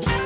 じゃあ。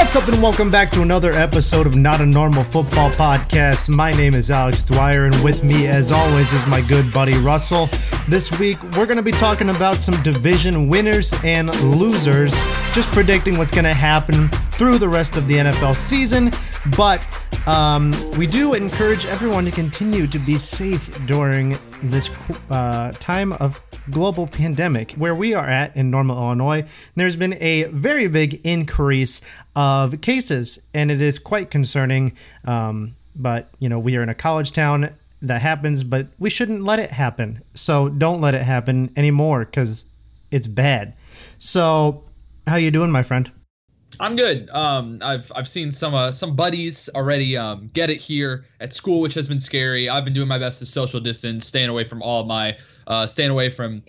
What's up, and welcome back to another episode of Not a Normal Football Podcast. My name is Alex Dwyer, and with me, as always, is my good buddy Russell. This week, we're going to be talking about some division winners and losers, just predicting what's going to happen through the rest of the NFL season. But um, we do encourage everyone to continue to be safe during this uh, time of global pandemic. Where we are at in Normal, Illinois, there's been a very big increase of cases, and it is quite concerning. Um, but, you know, we are in a college town that happens, but we shouldn't let it happen. So don't let it happen anymore because it's bad. So, how you doing, my friend? I'm good. Um, I've I've seen some uh, some buddies already um, get it here at school, which has been scary. I've been doing my best to social distance, staying away from all of my, uh, staying away from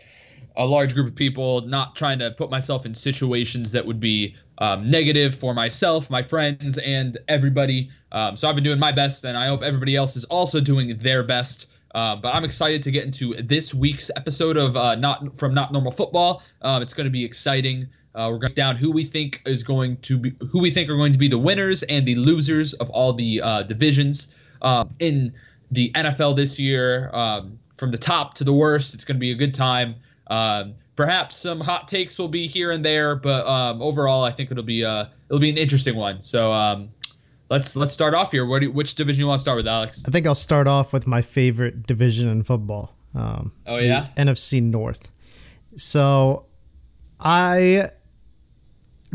a large group of people, not trying to put myself in situations that would be um, negative for myself, my friends, and everybody. Um, so I've been doing my best, and I hope everybody else is also doing their best. Uh, but I'm excited to get into this week's episode of uh, not from not normal football. Um, it's going to be exciting. Uh, we're going to down who we think is going to be who we think are going to be the winners and the losers of all the uh, divisions uh, in the NFL this year, um, from the top to the worst. It's going to be a good time. Um, perhaps some hot takes will be here and there, but um, overall, I think it'll be uh, it'll be an interesting one. So um, let's let's start off here. Do, which division you want to start with, Alex? I think I'll start off with my favorite division in football. Um, oh yeah, NFC North. So I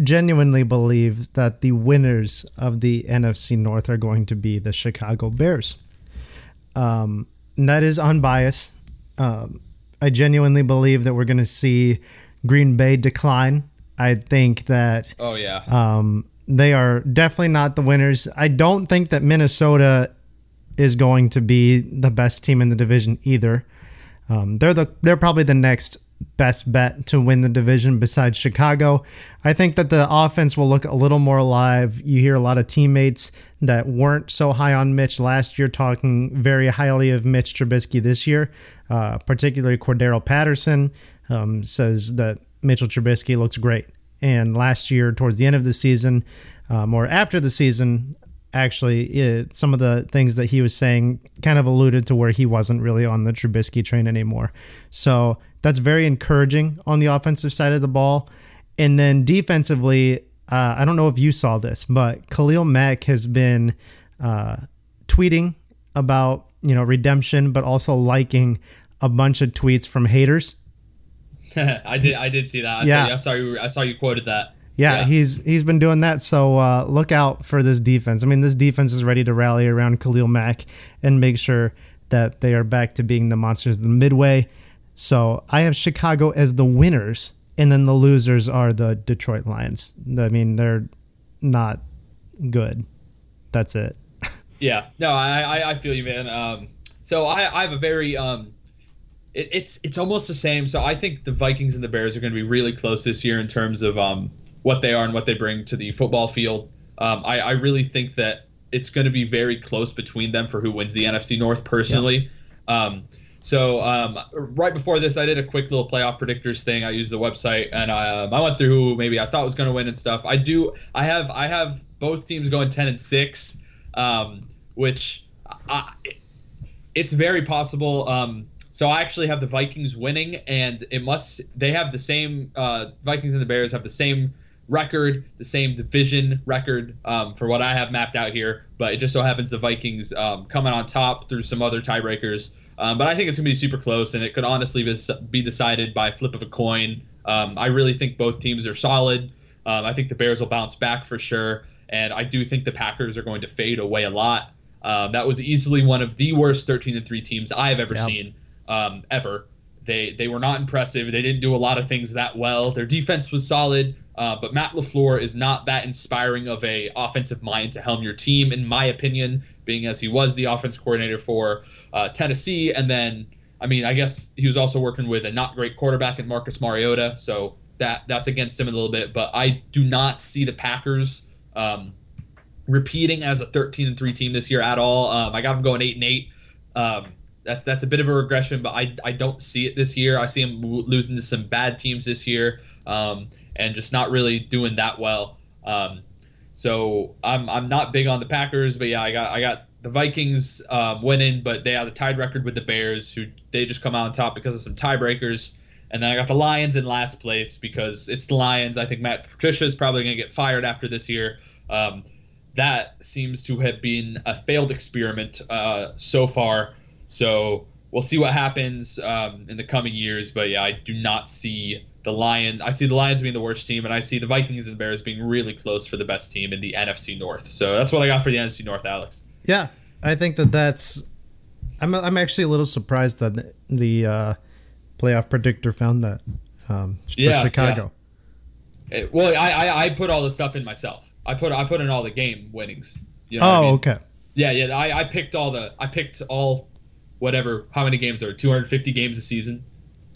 genuinely believe that the winners of the NFC North are going to be the Chicago Bears. Um, that is unbiased. Um, I genuinely believe that we're going to see Green Bay decline. I think that. Oh yeah. Um, they are definitely not the winners. I don't think that Minnesota is going to be the best team in the division either. Um, they're the they're probably the next best bet to win the division besides Chicago. I think that the offense will look a little more alive. You hear a lot of teammates that weren't so high on Mitch last year talking very highly of Mitch Trubisky this year, uh, particularly Cordarrelle Patterson um, says that Mitchell Trubisky looks great. And last year, towards the end of the season, um, or after the season, actually it, some of the things that he was saying kind of alluded to where he wasn't really on the Trubisky train anymore. So that's very encouraging on the offensive side of the ball. And then defensively, uh, I don't know if you saw this, but Khalil Mack has been uh, tweeting about you know redemption, but also liking a bunch of tweets from haters. I did. I did see that. I yeah, saw, I saw you. I saw you quoted that. Yeah, yeah, he's he's been doing that. So uh, look out for this defense. I mean, this defense is ready to rally around Khalil Mack and make sure that they are back to being the monsters of the midway. So I have Chicago as the winners, and then the losers are the Detroit Lions. I mean, they're not good. That's it. yeah, no, I I, feel you, man. Um, so I I have a very um, it, it's it's almost the same. So I think the Vikings and the Bears are going to be really close this year in terms of um what they are and what they bring to the football field. Um, I, I really think that it's going to be very close between them for who wins the NFC North. Personally, yeah. um, so um, right before this, I did a quick little playoff predictors thing. I used the website and I, um, I went through who maybe I thought was going to win and stuff. I do. I have I have both teams going ten and six, um, which I, it's very possible. Um, so I actually have the Vikings winning, and it must they have the same uh, Vikings and the Bears have the same record, the same division record um, for what I have mapped out here. But it just so happens the Vikings um, coming on top through some other tiebreakers. Um, but I think it's going to be super close, and it could honestly be decided by flip of a coin. Um, I really think both teams are solid. Um, I think the Bears will bounce back for sure, and I do think the Packers are going to fade away a lot. Um, that was easily one of the worst 13 and three teams I have ever yep. seen ever. They they were not impressive. They didn't do a lot of things that well. Their defense was solid. Uh, but Matt LaFleur is not that inspiring of a offensive mind to helm your team, in my opinion, being as he was the offense coordinator for uh, Tennessee and then I mean, I guess he was also working with a not great quarterback in Marcus Mariota, so that that's against him a little bit. But I do not see the Packers um, repeating as a 13 and three team this year at all. Um, I got them going eight and eight. Um, that's that's a bit of a regression, but I I don't see it this year. I see them losing to some bad teams this year, um, and just not really doing that well. Um, so I'm I'm not big on the Packers, but yeah, I got I got the Vikings um, in, but they have a tied record with the Bears, who they just come out on top because of some tiebreakers. And then I got the Lions in last place because it's the Lions. I think Matt Patricia is probably going to get fired after this year. Um, that seems to have been a failed experiment uh, so far. So we'll see what happens um, in the coming years. But yeah, I do not see the Lions. I see the Lions being the worst team, and I see the Vikings and the Bears being really close for the best team in the NFC North. So that's what I got for the NFC North, Alex. Yeah, I think that that's. I'm I'm actually a little surprised that the uh, playoff predictor found that. Um, yeah, Chicago. Yeah. It, well, I, I I put all the stuff in myself. I put I put in all the game winnings. You know oh, I mean? okay. Yeah, yeah. I, I picked all the I picked all whatever how many games are 250 games a season.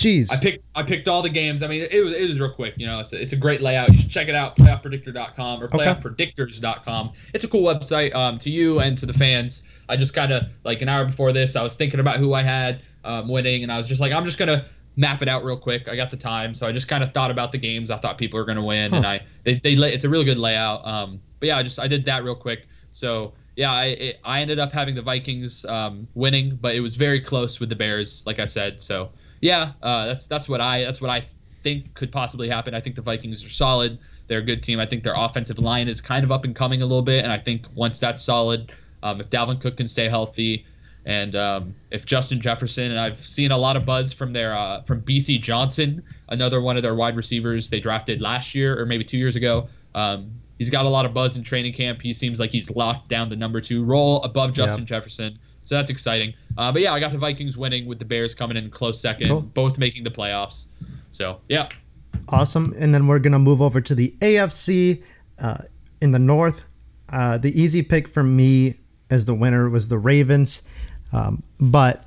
Jeez. I picked I picked all the games. I mean, it was it was real quick. You know, it's a, it's a great layout. You should check it out. Playoffpredictor.com or playoffpredictors.com. It's a cool website. Um, to you and to the fans. I just kind of like an hour before this, I was thinking about who I had um, winning, and I was just like, I'm just gonna map it out real quick. I got the time, so I just kind of thought about the games I thought people were gonna win, huh. and I they they it's a really good layout. Um, but yeah, I just I did that real quick. So yeah, I it, I ended up having the Vikings um, winning, but it was very close with the Bears, like I said. So yeah, uh, that's that's what I that's what I think could possibly happen. I think the Vikings are solid. They're a good team. I think their offensive line is kind of up and coming a little bit, and I think once that's solid, um, if Dalvin Cook can stay healthy, and um, if Justin Jefferson, and I've seen a lot of buzz from their uh, from Bisi Johnson, another one of their wide receivers they drafted last year or maybe two years ago. Um, he's got a lot of buzz in training camp. He seems like he's locked down the number two role above Justin yep. Jefferson. So that's exciting. Uh, but yeah, I got the Vikings winning with the Bears coming in close second, cool. both making the playoffs. So yeah. Awesome. And then we're going to move over to the AFC uh, in the North. Uh, the easy pick for me as the winner was the Ravens. Um, but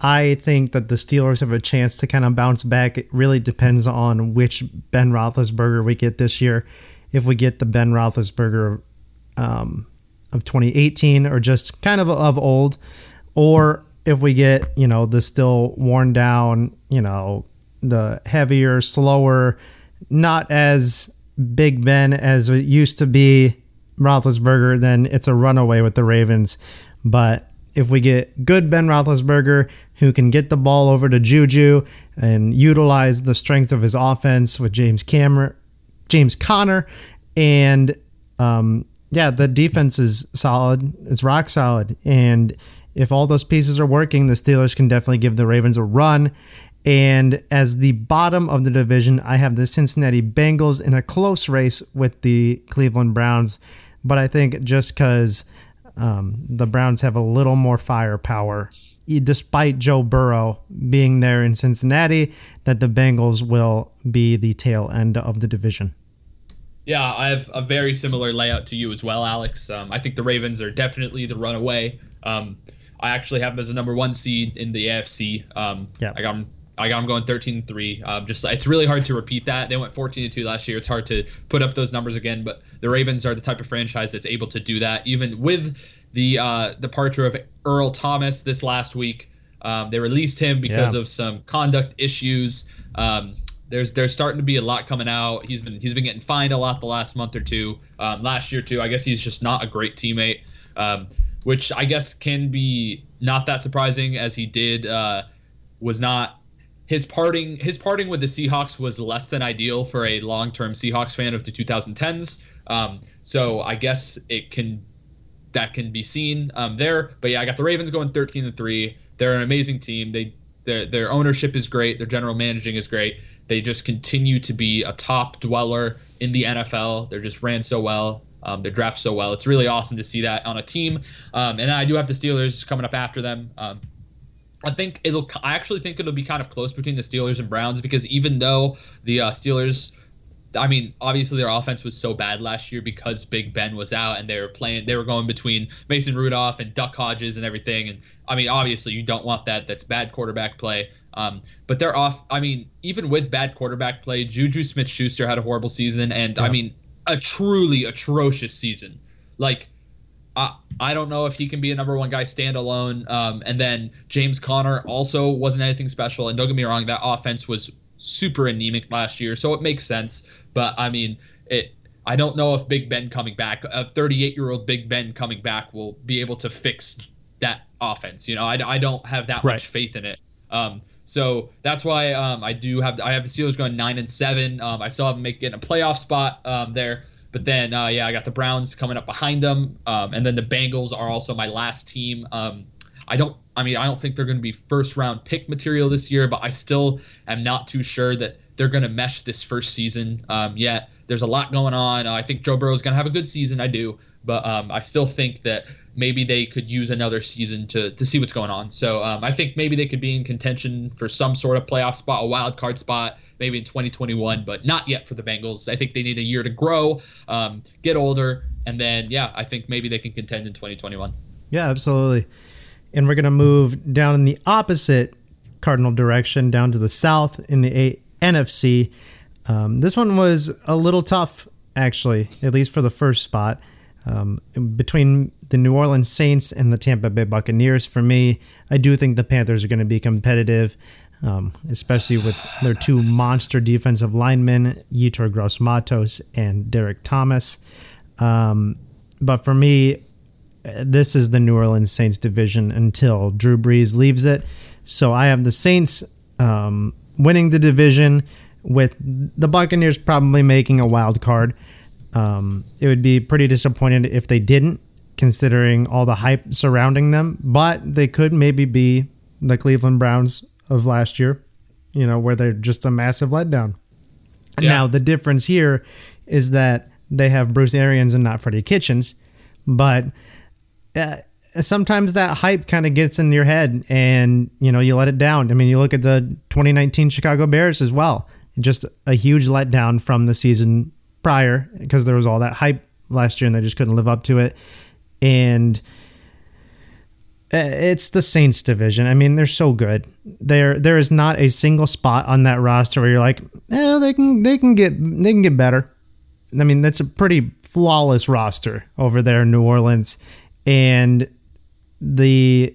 I think that the Steelers have a chance to kind of bounce back. It really depends on which Ben Roethlisberger we get this year. If we get the Ben Roethlisberger um, of 2018 or just kind of of old, or if we get, you know, the still worn down, you know, the heavier, slower, not as Big Ben as it used to be Roethlisberger, then it's a runaway with the Ravens. But if we get good Ben Roethlisberger who can get the ball over to Juju and utilize the strengths of his offense with James Cameron, James Conner, and um, yeah, the defense is solid. It's rock solid, and if all those pieces are working, the Steelers can definitely give the Ravens a run. And as the bottom of the division, I have the Cincinnati Bengals in a close race with the Cleveland Browns. But I think just because um, the Browns have a little more firepower, despite Joe Burrow being there in Cincinnati, that the Bengals will be the tail end of the division. Yeah, I have a very similar layout to you as well, Alex. Um, I think the Ravens are definitely the runaway. Um, I actually have them as a number one seed in the AFC. Um, yeah. I got them. I got them going 13-3. Um, just it's really hard to repeat that. They went 14-2 last year. It's hard to put up those numbers again. But the Ravens are the type of franchise that's able to do that, even with the uh, departure of Earl Thomas this last week. Um, they released him because yeah. of some conduct issues. Um, there's there's starting to be a lot coming out. He's been he's been getting fined a lot the last month or two. Um, last year too. I guess he's just not a great teammate, um, which I guess can be not that surprising as he did uh, was not his parting his parting with the Seahawks was less than ideal for a long term Seahawks fan of the 2010s. Um, so I guess it can that can be seen um, there. But yeah, I got the Ravens going 13 and three. They're an amazing team. They their their ownership is great. Their general managing is great. They just continue to be a top dweller in the NFL. They're just ran so well. Um, they draft so well. It's really awesome to see that on a team. Um, and I do have the Steelers coming up after them. Um, I think it'll. I actually think it'll be kind of close between the Steelers and Browns because even though the uh, Steelers I mean, obviously their offense was so bad last year because Big Ben was out and they were playing. They were going between Mason Rudolph and Duck Hodges and everything. And I mean, obviously you don't want that. That's bad quarterback play. Um, but they're off. I mean, even with bad quarterback play, Juju Smith-Schuster had a horrible season, and yeah. I mean, a truly atrocious season. Like, I I don't know if he can be a number one guy standalone. Um, and then James Conner also wasn't anything special. And don't get me wrong, that offense was super anemic last year, so it makes sense. But I mean, it. I don't know if Big Ben coming back, a 38 year old Big Ben coming back, will be able to fix that offense. You know, I, I don't have that right. much faith in it. Um, so that's why um, I do have I have the Steelers going nine and seven. Um, I still have them making a playoff spot um, there. But then, uh, yeah, I got the Browns coming up behind them, um, and then the Bengals are also my last team. Um, I don't, I mean, I don't think they're going to be first round pick material this year, but I still am not too sure that they're going to mesh this first season um, yet. There's a lot going on. I think Joe Burrow is going to have a good season. I do, but um, I still think that maybe they could use another season to to see what's going on. So um, I think maybe they could be in contention for some sort of playoff spot, a wild card spot maybe in 2021, but not yet for the Bengals. I think they need a year to grow, um, get older, and then yeah, I think maybe they can contend in 2021. Yeah, absolutely. And we're gonna move down in the opposite cardinal direction, down to the south in the a- NFC. Um, this one was a little tough, actually, at least for the first spot. Um, between the New Orleans Saints and the Tampa Bay Buccaneers, for me, I do think the Panthers are going to be competitive um, especially with their two monster defensive linemen, Yetur Gross Matos and Derek Thomas. Um, but for me, this is the New Orleans Saints division until Drew Brees leaves it. So I have the Saints um, winning the division with the Buccaneers probably making a wild card. Um, it would be pretty disappointed if they didn't, considering all the hype surrounding them. But they could maybe be the Cleveland Browns of last year, you know, where they're just a massive letdown. Yeah. Now, the difference here is that they have Bruce Arians and not Freddie Kitchens, but uh, sometimes that hype kind of gets in your head and, you know, you let it down. I mean, you look at the 2019 Chicago Bears as well, just a huge letdown from the season prior because there was all that hype last year and they just couldn't live up to it. And, uh, it's the Saints division. I mean, they're so good. There there is not a single spot on that roster where you're like, eh, they can they can get they can get better. I mean, that's a pretty flawless roster over there in New Orleans. And the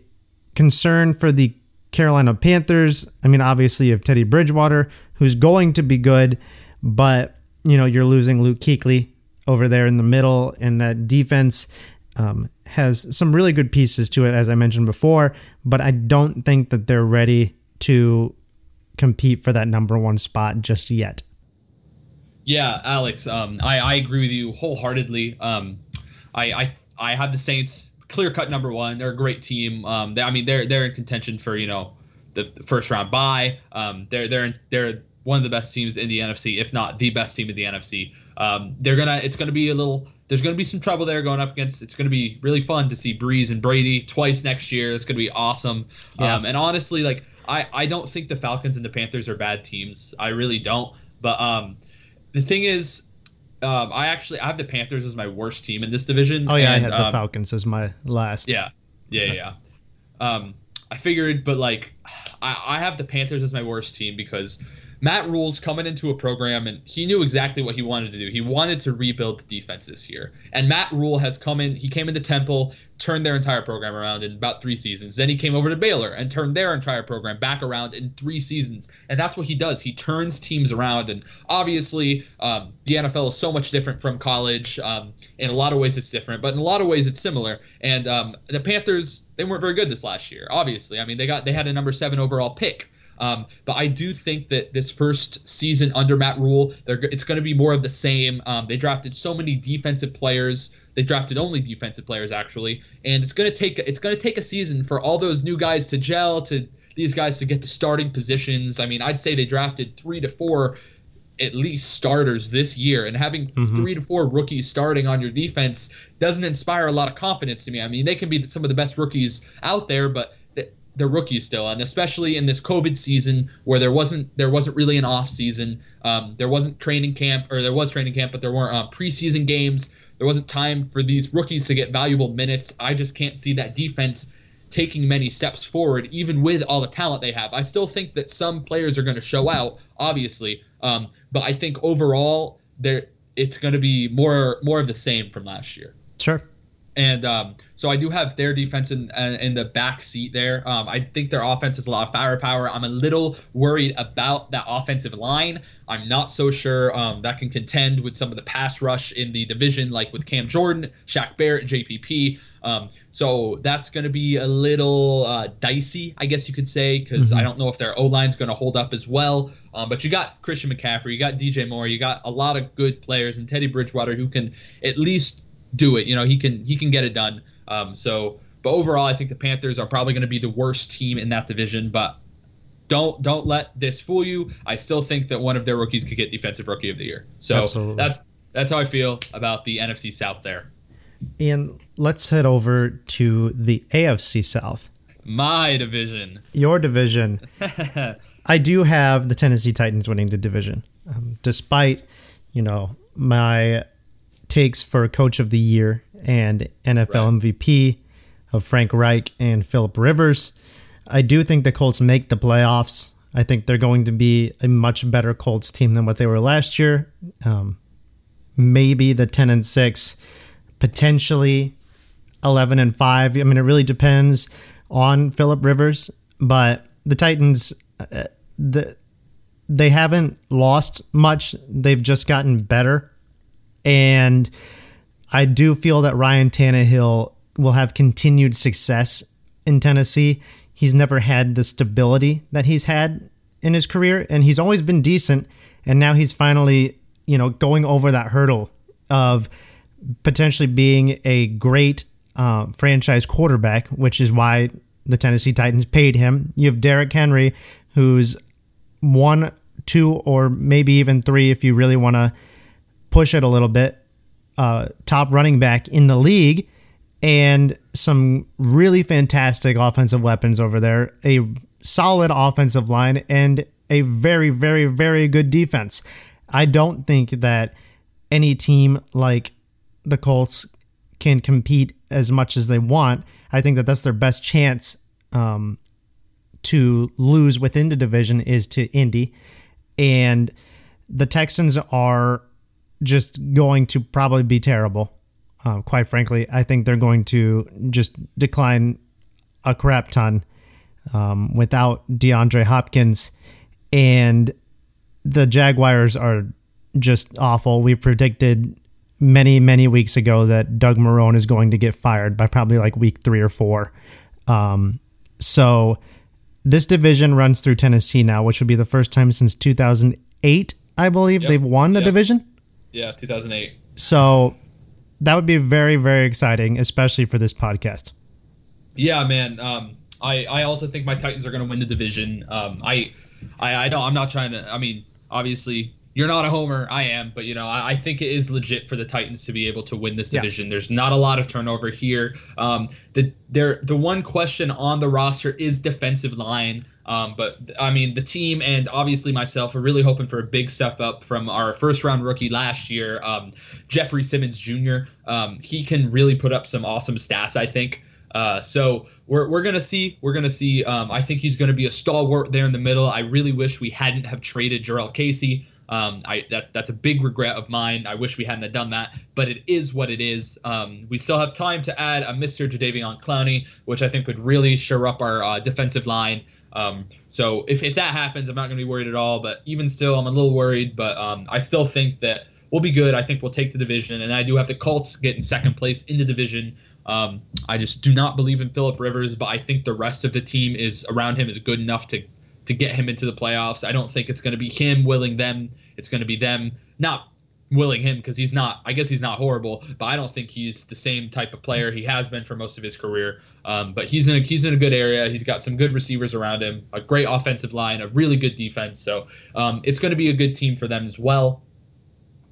concern for the Carolina Panthers, I mean, obviously you have Teddy Bridgewater, who's going to be good, but you know, you're losing Luke Kuechly over there in the middle, and that defense um, has some really good pieces to it, as I mentioned before, but I don't think that they're ready to compete for that number one spot just yet. Yeah, Alex, um, I, I agree with you wholeheartedly. Um, I, I I have the Saints clear cut number one. They're a great team. Um, they, I mean, they're they're in contention for you know the, the first round bye. Um, they're they're they're one of the best teams in the NFC, if not the best team in the NFC. Um, they're gonna it's gonna be a little there's going to be some trouble there going up against. It's going to be really fun to see Brees and Brady twice next year. It's going to be awesome. Yeah. Um, and honestly, like I, I don't think the Falcons and the Panthers are bad teams. I really don't. But um, the thing is, um, I actually I have the Panthers as my worst team in this division. Oh yeah, and, I had the um, Falcons as my last. Yeah, yeah, yeah. Um, I figured, but like, I, I have the Panthers as my worst team because Matt Rhule's coming into a program and he knew exactly what he wanted to do. He wanted to rebuild the defense this year. And Matt Rule has come in, he came into Temple, turned their entire program around in about three seasons. Then he came over to Baylor and turned their entire program back around in three seasons. And that's what he does. He turns teams around. And obviously, um, the NFL is so much different from college. Um, in a lot of ways, it's different, but in a lot of ways, it's similar. And um, the Panthers, they weren't very good this last year. Obviously, I mean, they got they had a number seven overall pick. Um, but I do think that this first season under Matt Rhule, it's going to be more of the same. Um, they drafted so many defensive players. They drafted only defensive players actually, and it's going to take it's going to take a season for all those new guys to gel, to these guys to get to starting positions. I mean, I'd say they drafted three to four at least starters this year and having mm-hmm. three to four rookies starting on your defense doesn't inspire a lot of confidence to me. I mean, they can be some of the best rookies out there, but they're rookies still, and especially in this COVID season where there wasn't there wasn't really an off season. Um, there wasn't training camp, or there was training camp, but there weren't uh, preseason games. There wasn't time for these rookies to get valuable minutes. I just can't see that defense taking many steps forward, even with all the talent they have. I still think that some players are going to show out, obviously, um, but I think overall there it's going to be more more of the same from last year. Sure. And um, so I do have their defense in uh, in the back seat there. Um, I think their offense has a lot of firepower. I'm a little worried about that offensive line. I'm not so sure um, that can contend with some of the pass rush in the division, like with Cam Jordan, Shaq Barrett, JPP. Um, so that's going to be a little uh, dicey, I guess you could say, because mm-hmm. I don't know if their O line is going to hold up as well. Um, but you got Christian McCaffrey, you got DJ Moore, you got a lot of good players, and Teddy Bridgewater who can at least do it. You know, he can he can get it done. Um, so, but overall, I think the Panthers are probably going to be the worst team in that division. But don't don't let this fool you. I still think that one of their rookies could get Defensive Rookie of the Year. So Absolutely. that's that's how I feel about the NFC South there. And let's head over to the AFC South. My division. Your division. I do have the Tennessee Titans winning the division, um, despite you know my takes for Coach of the Year and NFL right. MVP of Frank Reich and Philip Rivers. I do think the Colts make the playoffs. I think they're going to be a much better Colts team than what they were last year. Um, maybe the 10 and 6, potentially 11 and 5. I mean, it really depends on Philip Rivers, but the Titans, uh, the, they haven't lost much. They've just gotten better. And I do feel that Ryan Tannehill will have continued success in Tennessee. He's never had the stability that he's had in his career, and he's always been decent. And now he's finally, you know, going over that hurdle of potentially being a great uh, franchise quarterback, which is why the Tennessee Titans paid him. You have Derrick Henry, who's one, two, or maybe even three if you really want to push it a little bit, uh, top running back in the league, and some really fantastic offensive weapons over there, a solid offensive line, and a very, very, very good defense. I don't think that any team like the Colts can compete as much as they want. I think that that's their best chance um, to lose within the division is to Indy. And the Texans are just going to probably be terrible. Uh, quite frankly, I think they're going to just decline a crap ton um, without DeAndre Hopkins. And the Jaguars are just awful. We predicted many, many weeks ago that Doug Marrone is going to get fired by probably like week three or four. Um, so this division runs through Tennessee now, which would be the first time since 2008, I believe, yep. they've won a yep. division. Yeah, 2008. So that would be very, very exciting, especially for this podcast. Yeah, man. Um, I, I also think my Titans are going to win the division. Um, I, I, I don't. I'm not trying to. I mean, obviously, you're not a homer. I am, but you know, I, I, think it is legit for the Titans to be able to win this division. Yeah. There's not a lot of turnover here. Um, the there the one question on the roster is defensive line. Um, but I mean, the team and obviously myself are really hoping for a big step up from our first round rookie last year, um, Jeffery Simmons Jr. Um, he can really put up some awesome stats, I think. Uh, so we're, we're gonna see we're gonna see. Um, I think he's gonna be a stalwart there in the middle. I really wish we hadn't have traded Jurrell Casey. Um, I that that's a big regret of mine. I wish we hadn't done that, but it is what it is. Um, we still have time to add a Mr. Jadeveon Clowney, which I think would really shore up our uh, defensive line. Um, so if, if that happens, I'm not going to be worried at all. But even still, I'm a little worried. But um, I still think that we'll be good. I think we'll take the division, and I do have the Colts getting second place in the division. Um, I just do not believe in Philip Rivers, but I think the rest of the team is around him is good enough to to get him into the playoffs. I don't think it's going to be him willing them. It's going to be them not willing him because he's not. I guess he's not horrible, but I don't think he's the same type of player he has been for most of his career. Um, but he's in a, he's in a good area. He's got some good receivers around him, a great offensive line, a really good defense. So um, it's going to be a good team for them as well.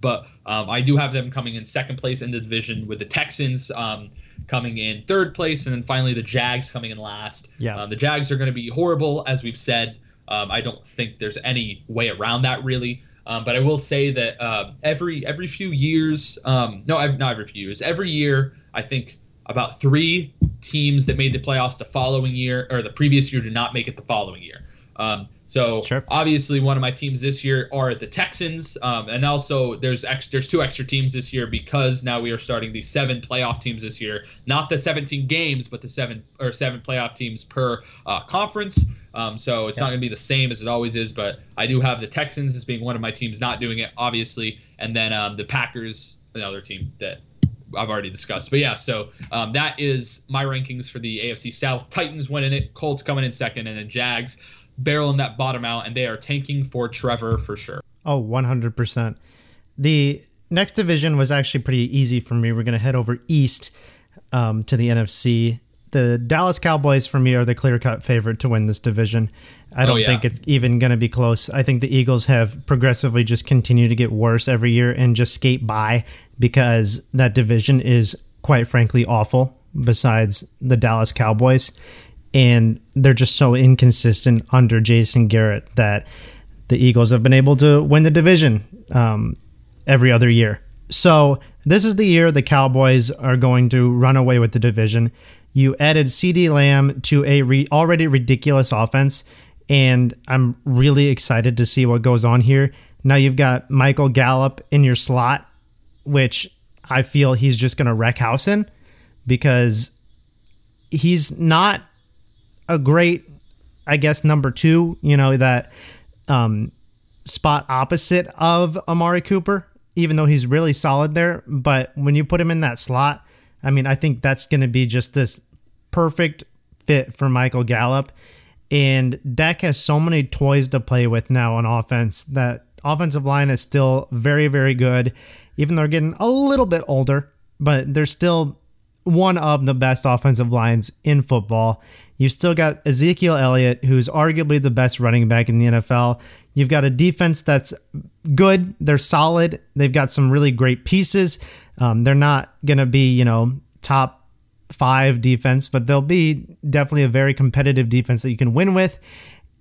But um, I do have them coming in second place in the division with the Texans um, coming in third place, and then finally the Jags coming in last. Yeah. Um, the Jags are going to be horrible, as we've said. Um, I don't think there's any way around that really. Um, but I will say that uh, every every few years, um, no, not every few years, every year, I think about three teams that made the playoffs the following year or the previous year did not make it the following year. Um, so Sure. obviously, one of my teams this year are the Texans, um, and also there's ex- there's two extra teams this year because now we are starting the seven playoff teams this year, not the 17 games, but the seven or seven playoff teams per uh, conference. Um, so it's not going to be the same as it always is, but I do have the Texans as being one of my teams not doing it, obviously, and then um, the Packers, another team that I've already discussed. But yeah, so um, that is my rankings for the AFC South. Titans winning it, Colts coming in second, and then Jags barreling that bottom out, and they are tanking for Trevor for sure. Oh, 100%. The next division was actually pretty easy for me. We're going to head over east um, to the NFC. The Dallas Cowboys, for me, are the clear cut favorite to win this division. I don't yeah. think it's even going to be close. I think the Eagles have progressively just continued to get worse every year and just skate by because that division is, quite frankly, awful, besides the Dallas Cowboys. And they're just so inconsistent under Jason Garrett that the Eagles have been able to win the division um, every other year. So this is the year the Cowboys are going to run away with the division. You added CeeDee Lamb to a re- already ridiculous offense, and I'm really excited to see what goes on here. Now you've got Michael Gallup in your slot, which I feel he's just going to wreck house in because he's not a great, I guess, number two, you know, that um, spot opposite of Amari Cooper, even though he's really solid there. But when you put him in that slot, I mean, I think that's going to be just this perfect fit for Michael Gallup. And Dak has so many toys to play with now on offense that offensive line is still very, very good, even though they're getting a little bit older, but they're still one of the best offensive lines in football. You've still got Ezekiel Elliott, who's arguably the best running back in the NFL. You've got a defense that's good. They're solid. They've got some really great pieces. Um, they're not going to be, you know, top five defense, but they'll be definitely a very competitive defense that you can win with.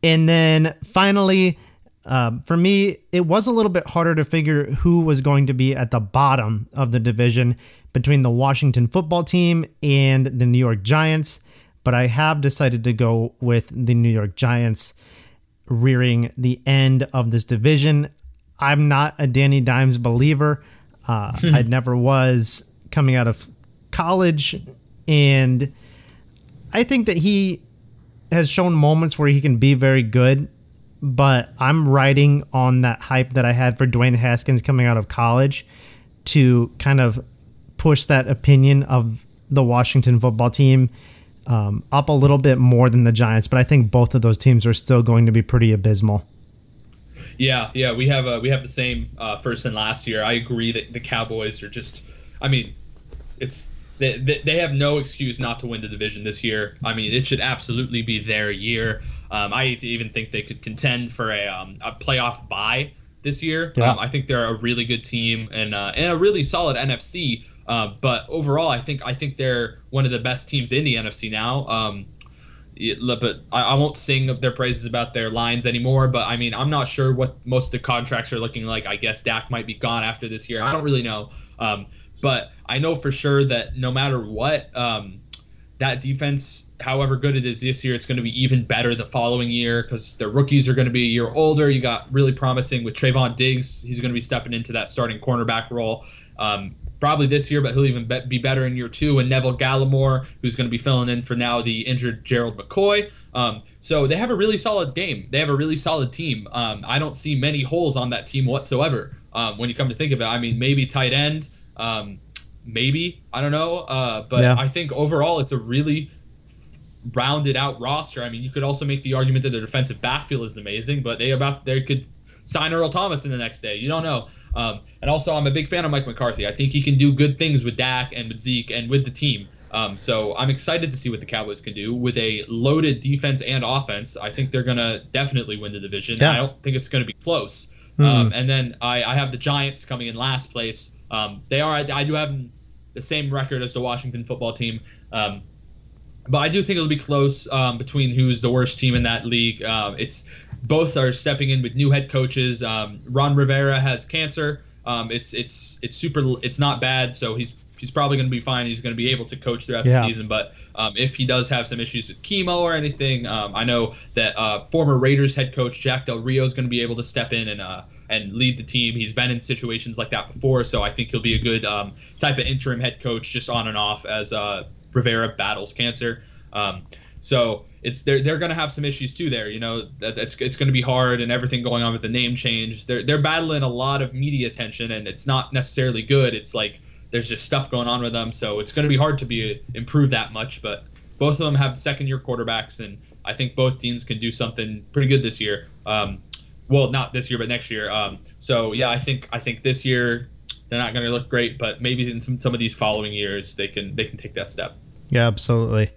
And then finally, um, for me, it was a little bit harder to figure who was going to be at the bottom of the division between the Washington football team and the New York Giants. But I have decided to go with the New York Giants rearing the end of this division. I'm not a Danny Dimes believer. Uh, I never was coming out of college. And I think that he has shown moments where he can be very good, but I'm riding on that hype that I had for Dwayne Haskins coming out of college to kind of push that opinion of the Washington football team um, up a little bit more than the Giants. But I think both of those teams are still going to be pretty abysmal. Yeah, yeah, we have uh, we have the same uh, first and last year. I agree that the Cowboys are just. I mean, it's they, they, have no excuse not to win the division this year. I mean, it should absolutely be their year. Um, I even think they could contend for a, um, a playoff bye this year. Yeah. Um, I think they're a really good team and uh, and a really solid NFC. Uh, but overall, I think I think they're one of the best teams in the NFC now. Um, but I, I won't sing their praises about their lines anymore. But I mean, I'm not sure what most of the contracts are looking like. I guess Dak might be gone after this year. I don't really know. Um, but I know for sure that no matter what, um, that defense, however good it is this year, it's going to be even better the following year because their rookies are going to be a year older. You got really promising with Trevon Diggs. He's going to be stepping into that starting cornerback role. Um, probably this year, but he'll even be- be better in year two. And Neville Gallimore, who's going to be filling in for now the injured Gerald McCoy. Um, so they have a really solid game. They have a really solid team. Um, I don't see many holes on that team whatsoever. Um, when you come to think of it, I mean, maybe tight end, um, maybe I don't know, uh, but Yeah. I think overall it's a really rounded out roster. I mean, you could also make the argument that their defensive backfield is amazing, but they about they could sign Earl Thomas in the next day. You don't know. Um, and also, I'm a big fan of Mike McCarthy. I think he can do good things with Dak and with Zeke and with the team. Um, so I'm excited to see what the Cowboys can do with a loaded defense and offense. I think they're gonna definitely win the division. Yeah. I don't think it's gonna be close. Mm. Um, and then I, I have the Giants coming in last place. Um, they are I, do have the same record as the Washington football team. Um, but I do think it'll be close um, between who's the worst team in that league. Uh, it's both are stepping in with new head coaches. Um, Ron Rivera has cancer. Um, it's it's it's super. It's not bad, so he's he's probably going to be fine. He's going to be able to coach throughout yeah. the season. But um, if he does have some issues with chemo or anything, um, I know that uh, former Raiders head coach Jack Del Rio is going to be able to step in and uh, and lead the team. He's been in situations like that before, so I think he'll be a good um, type of interim head coach, just on and off as uh, Rivera battles cancer. Um, so it's they're they're going to have some issues too there. You know that it's it's going to be hard and everything going on with the name change. They're they're battling a lot of media attention and it's not necessarily good. It's like there's just stuff going on with them, so it's going to be hard to be improve that much. But both of them have second year quarterbacks, and I think both teams can do something pretty good this year. Um, well, not this year, but next year. Um, so yeah, I think I think this year they're not going to look great, but maybe in some some of these following years they can they can take that step. Yeah, absolutely.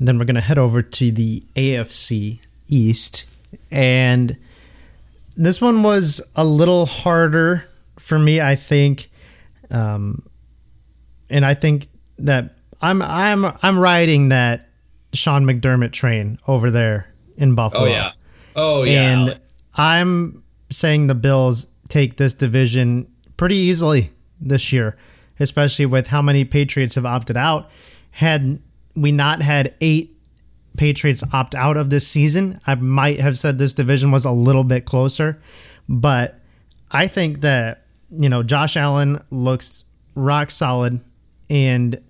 And then we're going to head over to the AFC East. And this one was a little harder for me, I think. Um, and I think that I'm I'm I'm riding that Sean McDermott train over there in Buffalo. Oh yeah. Oh yeah. And Alex. I'm saying the Bills take this division pretty easily this year, especially with how many Patriots have opted out. Had we not had eight Patriots opt out of this season, I might have said this division was a little bit closer. But I think that, you know, Josh Allen looks rock solid and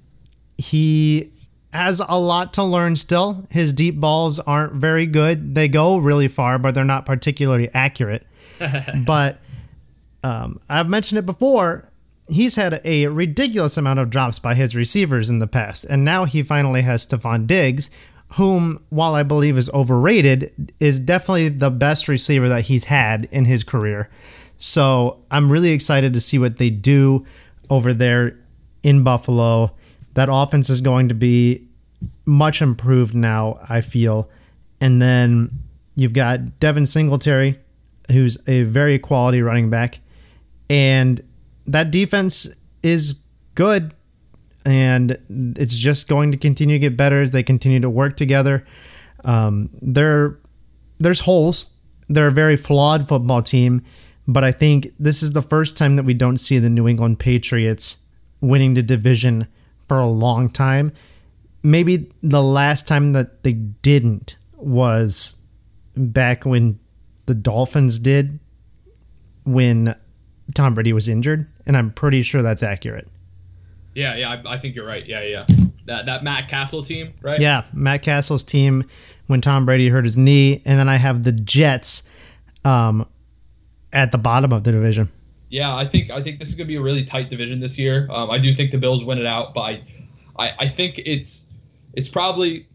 he has a lot to learn still. His deep balls aren't very good. They go really far, but they're not particularly accurate. but um, I've mentioned it before he's had a ridiculous amount of drops by his receivers in the past, and now he finally has Stefon Diggs, whom, while I believe is overrated, is definitely the best receiver that he's had in his career. So I'm really excited to see what they do over there in Buffalo. That offense is going to be much improved now, I feel. And then you've got Devin Singletary, who's a very quality running back. And that defense is good and it's just going to continue to get better as they continue to work together. Um, there, there's holes. They're a very flawed football team, but I think this is the first time that we don't see the New England Patriots winning the division for a long time. Maybe the last time that they didn't was back when the Dolphins did when Tom Brady was injured, and I'm pretty sure that's accurate. Yeah, yeah, I, I, think you're right. Yeah, yeah. That that Matt Cassel team, right? Yeah, Matt Cassel's team when Tom Brady hurt his knee, and then I have the Jets um, at the bottom of the division. Yeah, I think I think this is gonna be a really tight division this year. Um, I do think the Bills win it out, but I, I, I think it's it's probably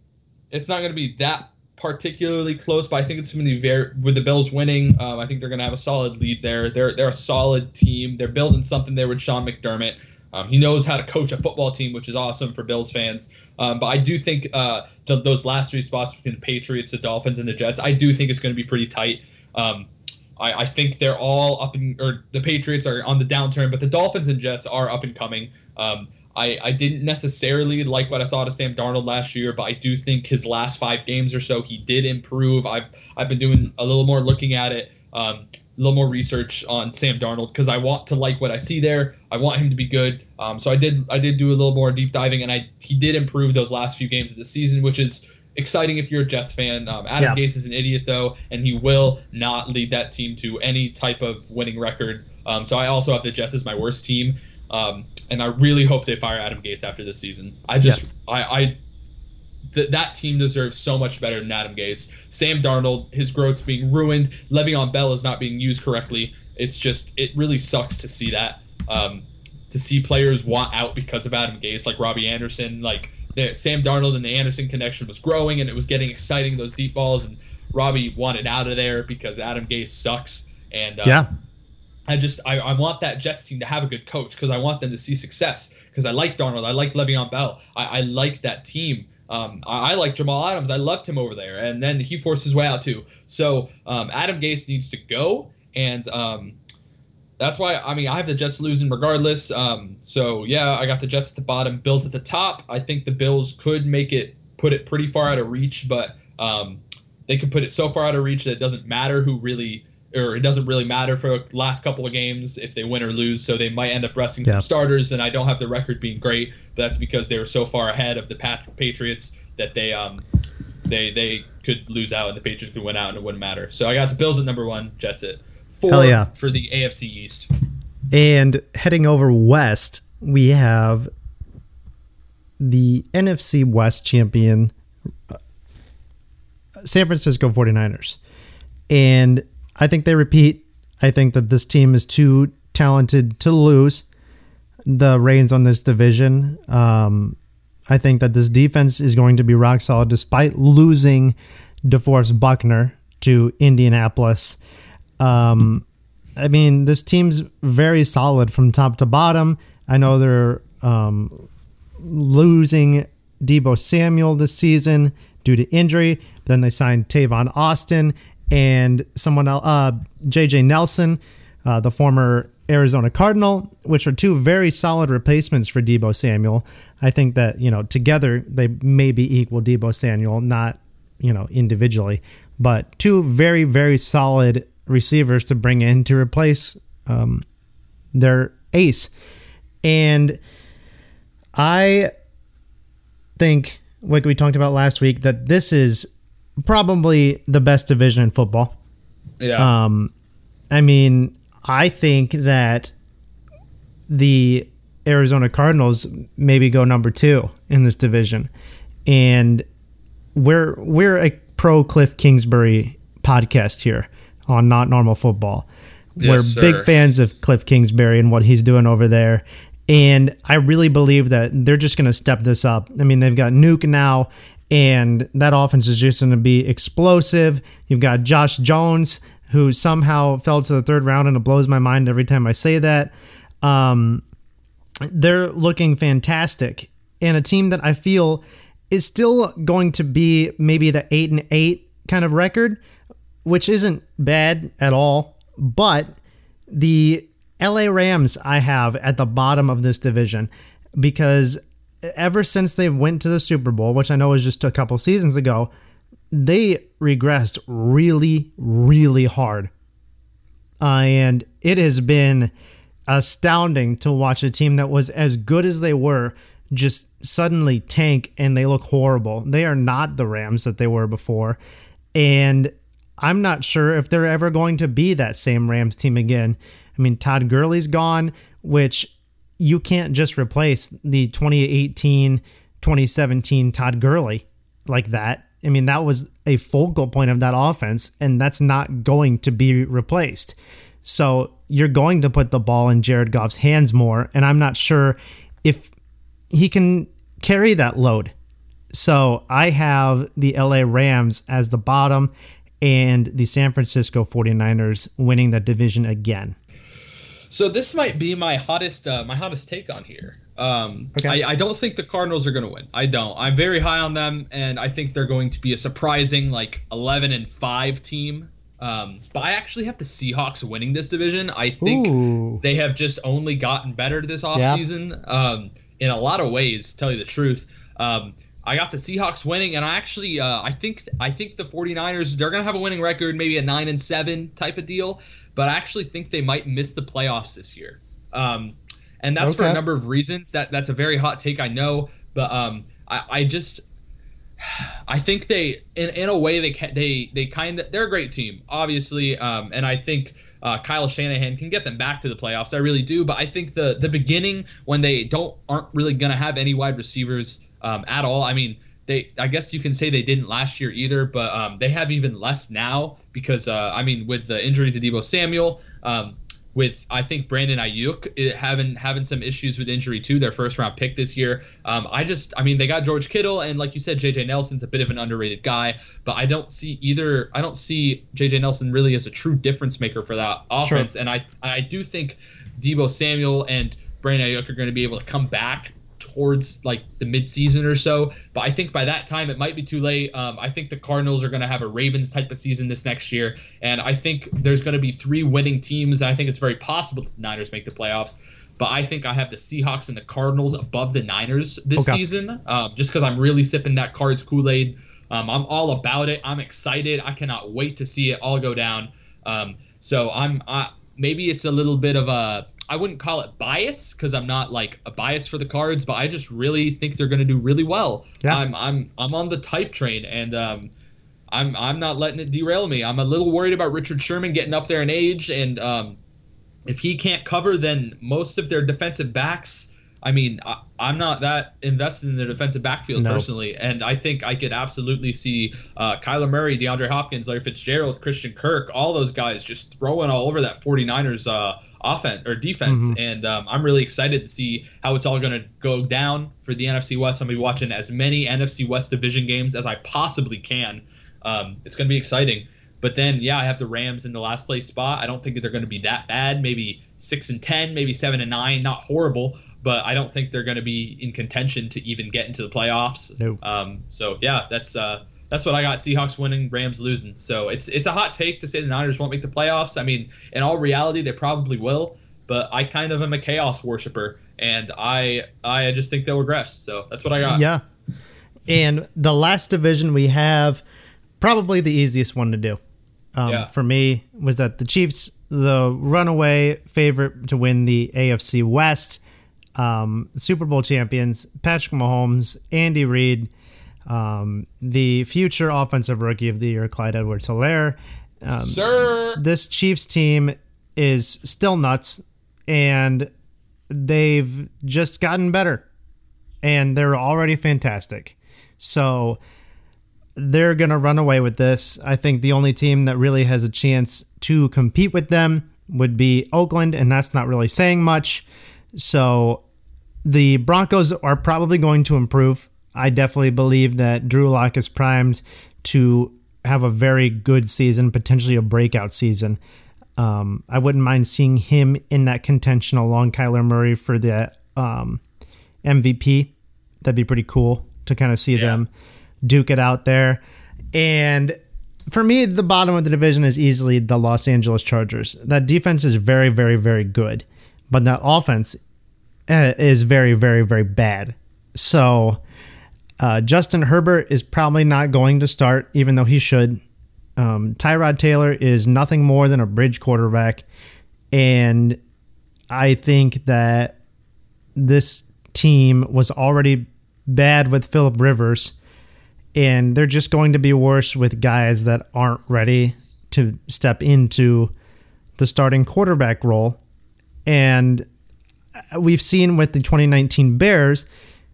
it's not gonna be that particularly close, but I think it's going to be very with the Bills winning. Um, I think they're going to have a solid lead there. They're they're a solid team. They're building something there with Sean McDermott. Um, he knows how to coach a football team, which is awesome for Bills fans. Um, but I do think uh, those last three spots between the Patriots, the Dolphins, and the Jets, I do think it's going to be pretty tight. Um, I, I, think they're all up in, or the Patriots are on the downturn, but the Dolphins and Jets are up and coming. Um, I, I didn't necessarily like what I saw to Sam Darnold last year, but I do think his last five games or so he did improve. I've I've been doing a little more looking at it, um, a little more research on Sam Darnold because I want to like what I see there. I want him to be good. Um, so I did I did do a little more deep diving, and I he did improve those last few games of the season, which is exciting if you're a Jets fan. Um, Adam yeah. Gase is an idiot though, and he will not lead that team to any type of winning record. Um, so I also have the Jets as my worst team. Um, and I really hope they fire Adam Gase after this season. I just, yeah. I, I th- that team deserves so much better than Adam Gase. Sam Darnold, his growth's being ruined. Le'Veon Bell is not being used correctly. It's just, it really sucks to see that. Um, to see players want out because of Adam Gase, like Robbie Anderson, like the, Sam Darnold and the Anderson connection was growing and it was getting exciting. Those deep balls and Robbie wanted out of there because Adam Gase sucks. And uh, yeah, I just I, I want that Jets team to have a good coach because I want them to see success because I like Darnold, I like Le'Veon Bell, I, I like that team. Um, I, I, like Jamal Adams. I loved him over there, and then he forced his way out too. So um, Adam Gase needs to go, and um, that's why I mean I have the Jets losing regardless. Um, so yeah, I got the Jets at the bottom, Bills at the top. I think the Bills could make it put it pretty far out of reach, but um, they could put it so far out of reach that it doesn't matter who really or it doesn't really matter for the last couple of games if they win or lose. So they might end up resting yeah. some starters, and I don't have the record being great, but that's because they were so far ahead of the Patriots that they um they they could lose out and the Patriots could win out and it wouldn't matter. So I got the Bills at number one, Jets at four yeah. for the AFC East. And heading over west, we have the NFC West champion uh, San Francisco 49ers. And I think they repeat. I think that this team is too talented to lose the reins on this division. Um, I think that this defense is going to be rock solid despite losing DeForest Buckner to Indianapolis. Um, I mean, this team's very solid from top to bottom. I know they're um, losing Deebo Samuel this season due to injury. Then they signed Tavon Austin and someone else, uh, JJ Nelson, uh, the former Arizona Cardinal, which are two very solid replacements for Deebo Samuel. I think that, you know, together they may be equal Deebo Samuel, not, you know, individually, but two very, very solid receivers to bring in to replace um, their ace. And I think, like we talked about last week, that this is probably the best division in football. Yeah. Um, I mean, I think that the Arizona Cardinals maybe go number two in this division, and we're we're a pro Cliff Kingsbury podcast here on Not Normal Football. Yes, we're sir. big fans of Cliff Kingsbury and what he's doing over there. And I really believe that they're just going to step this up. I mean, they've got Nuk now, and that offense is just going to be explosive. You've got Josh Jones, who somehow fell to the third round, and it blows my mind every time I say that. Um, they're looking fantastic, and a team that I feel is still going to be maybe the eight and eight kind of record, which isn't bad at all. But the LA Rams I have at the bottom of this division because ever since they went to the Super Bowl, which I know was just a couple seasons ago, they regressed really, really hard. Uh, and it has been astounding to watch a team that was as good as they were just suddenly tank and they look horrible. They are not the Rams that they were before. And I'm not sure if they're ever going to be that same Rams team again. I mean, Todd Gurley's gone, which you can't just replace the 2018 2017 Todd Gurley like that. I mean, that was a focal point of that offense, and that's not going to be replaced. So you're going to put the ball in Jared Goff's hands more, and I'm not sure if he can carry that load. So I have the LA Rams as the bottom and the San Francisco 49ers winning the division again. So this might be my hottest uh, my hottest take on here. Um, okay. I, I don't think the Cardinals are going to win. I don't. I'm very high on them, and I think they're going to be a surprising like 11 and five team. Um, but I actually have the Seahawks winning this division. I think Ooh. they have just only gotten better this offseason yeah. um, in a lot of ways. tell you the truth. Um, I got the Seahawks winning, and I actually uh, I think I think the 49ers they're gonna have a winning record, maybe a nine and seven type of deal but I actually think they might miss the playoffs this year. Um, and that's okay. for a number of reasons. That that's a very hot take, I know, but um, I, I just I think they in, in a way they can, they they kind of they're a great team, obviously, um, and I think uh, Kyle Shanahan can get them back to the playoffs. I really do, but I think the the beginning when they don't aren't really gonna have any wide receivers um, at all. I mean, they I guess you can say they didn't last year either, but um, they have even less now because uh, I mean with the injury to Deebo Samuel, um, with I think Brandon Aiyuk eh, having having some issues with injury too, their first round pick this year. Um, I just I mean they got George Kittle and like you said, JJ Nelson's a bit of an underrated guy, but I don't see either. I don't see JJ Nelson really as a true difference maker for that offense, sure. and I I do think Deebo Samuel and Brandon Aiyuk are going to be able to come back towards like the midseason or so. But I think by that time it might be too late. Um, I think the Cardinals are going to have a Ravens type of season this next year, and I think there's going to be three winning teams. And I think it's very possible the Niners make the playoffs. But I think I have the Seahawks and the Cardinals above the Niners this okay. season, um, just because I'm really sipping that Cards Kool Aid. Um, I'm all about it. I'm excited. I cannot wait to see it all go down. Um, so I'm I, maybe it's a little bit of a I wouldn't call it bias because I'm not like a bias for the cards, but I just really think they're going to do really well. Yeah. I'm I'm I'm on the type train, and um, I'm I'm not letting it derail me. I'm a little worried about Richard Sherman getting up there in age, and um, if he can't cover, then most of their defensive backs I mean, I, am not that invested in the defensive backfield no. personally, and I think I could absolutely see uh, Kyler Murray, DeAndre Hopkins, Larry Fitzgerald, Christian Kirk, all those guys just throwing all over that 49ers uh, offense or defense, mm-hmm. and um, I'm really excited to see how it's all going to go down for the NFC West. I'm gonna be watching as many NFC West division games as I possibly can. Um, it's going to be exciting. But then, yeah, I have the Rams in the last place spot. I don't think they're going to be that bad. Maybe six and ten, maybe seven and nine. Not horrible, but I don't think they're going to be in contention to even get into the playoffs. Nope. Um, so yeah, that's uh, that's what I got. Seahawks winning, Rams losing. So it's it's a hot take to say the Niners won't make the playoffs. I mean, in all reality, they probably will. But I kind of am a chaos worshiper, and I I just think they'll regress. So that's what I got. Yeah. And the last division we have, probably the easiest one to do. Um, yeah. For me, was that the Chiefs, the runaway favorite to win the AFC West um, Super Bowl champions, Patrick Mahomes, Andy Reid, um, the future offensive rookie of the year, Clyde Edwards Helaire. Um, Sir. This Chiefs team is still nuts, and they've just gotten better, and they're already fantastic. So they're going to run away with this. I think the only team that really has a chance to compete with them would be Oakland, and that's not really saying much. So the Broncos are probably going to improve. I definitely believe that Drew Lock is primed to have a very good season, potentially a breakout season. Um, I wouldn't mind seeing him in that contention along Kyler Murray for the um, MVP. That'd be pretty cool to kind of see yeah. them duke it out there. And for me, the bottom of the division is easily the Los Angeles Chargers. That defense is very, very, very good, but that offense uh, is very, very, very bad. So uh, Justin Herbert is probably not going to start, even though he should. Um, Tyrod Taylor is nothing more than a bridge quarterback. And I think that this team was already bad with Philip Rivers, and they're just going to be worse with guys that aren't ready to step into the starting quarterback role. And we've seen with the 2019 Bears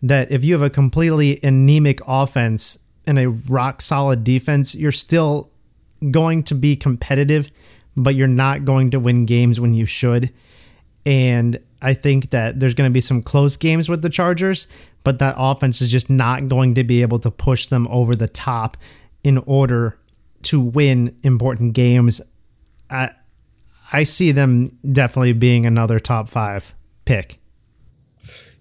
that if you have a completely anemic offense and a rock solid defense, you're still going to be competitive, but you're not going to win games when you should. And I think that there's going to be some close games with the Chargers, but that offense is just not going to be able to push them over the top in order to win important games. I I see them definitely being another top 5 pick.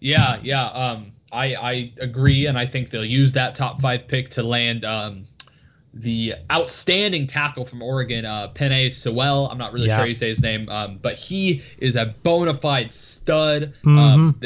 Yeah, yeah. Um, I I agree, and I think they'll use that top five pick to land um, the outstanding tackle from Oregon, uh, Penei Sewell. I'm not really yeah. sure you say his name, um, but he is a bona fide stud. Um, mm-hmm. Um,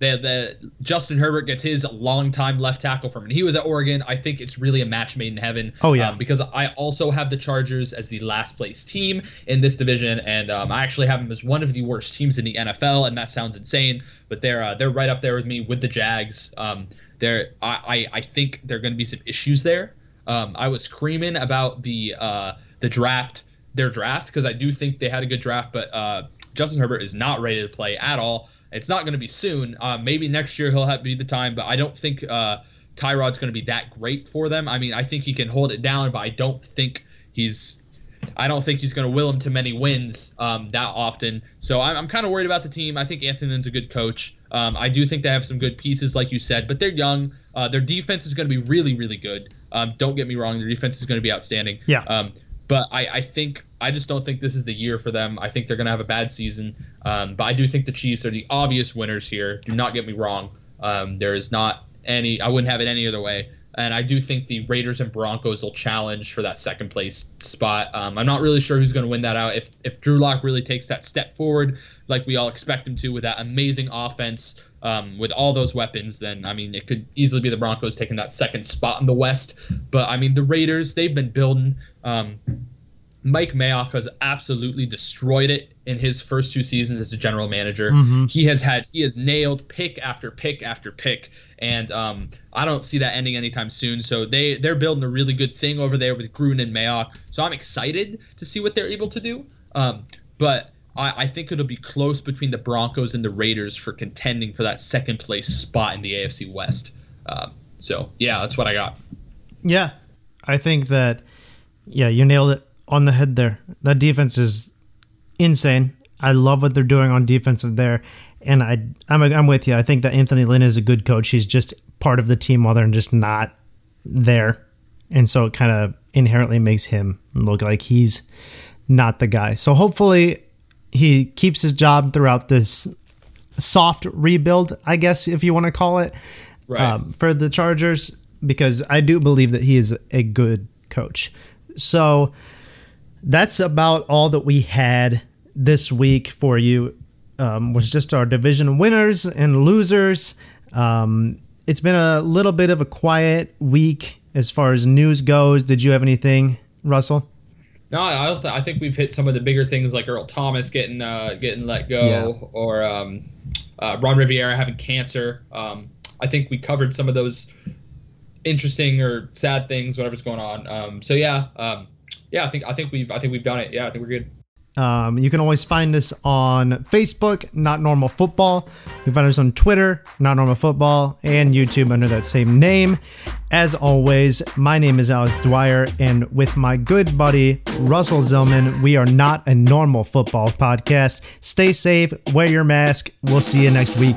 the, the, Justin Herbert gets his longtime left tackle from, and he was at Oregon. I think it's really a match made in heaven. Oh yeah, um, because I also have the Chargers as the last place team in this division, and um, I actually have them as one of the worst teams in the NFL. And that sounds insane, but they're uh, they're right up there with me with the Jags. Um, there, I, I, I think there are going to be some issues there. Um, I was screaming about the uh, the draft, their draft, because I do think they had a good draft, but uh, Justin Herbert is not ready to play at all. It's not going to be soon. Uh, maybe next year he'll have be the time, but I don't think uh, Tyrod's going to be that great for them. I mean, I think he can hold it down, but I don't think he's. I don't think he's going to will him to many wins um, that often. So I'm, I'm kind of worried about the team. I think Anthony Lynn's a good coach. Um, I do think they have some good pieces, like you said, but they're young. Uh, their defense is going to be really, really good. Um, don't get me wrong; their defense is going to be outstanding. Yeah. But I, I think I just don't think this is the year for them. I think they're going to have a bad season. Um, but I do think the Chiefs are the obvious winners here. Do not get me wrong. Um, there is not any. I wouldn't have it any other way. And I do think the Raiders and Broncos will challenge for that second place spot. Um, I'm not really sure who's going to win that out. If if Drew Lock really takes that step forward, like we all expect him to, with that amazing offense, um, with all those weapons, then I mean it could easily be the Broncos taking that second spot in the West. But I mean the Raiders, they've been building. Um, Mike Mayock has absolutely destroyed it in his first two seasons as a general manager. Mm-hmm. He has had he has nailed pick after pick after pick, and um, I don't see that ending anytime soon. So they they're building a really good thing over there with Gruden and Mayock. So I'm excited to see what they're able to do. Um, but I, I think it'll be close between the Broncos and the Raiders for contending for that second place spot in the AFC West. Um, so yeah, that's what I got. Yeah, I think that yeah, you nailed it on the head there. That defense is insane. I love what they're doing on defensive there, and I I'm I'm with you. I think that Anthony Lynn is a good coach. He's just part of the team while they're just not there, and so it kind of inherently makes him look like he's not the guy. So hopefully he keeps his job throughout this soft rebuild, I guess if you want to call it, right. um, for the Chargers, because I do believe that he is a good coach. So that's about all that we had this week for you. Um, was just our division winners and losers. Um, it's been a little bit of a quiet week as far as news goes. Did you have anything, Russell? No, I don't. Th- I think we've hit some of the bigger things like Earl Thomas getting uh, getting let go, yeah. or um, uh, Ron Rivera having cancer. Um, I think we covered some of those interesting or sad things, whatever's going on. Um, so yeah, um, yeah, I think I think we've I think we've done it. Yeah, I think we're good. Um, you can always find us on Facebook, Not Normal Football. You can find us on Twitter, Not Normal Football, and YouTube under that same name. As always, my name is Alex Dwyer, and with my good buddy Russell Zillman, we are not a normal football podcast. Stay safe, wear your mask. We'll see you next week.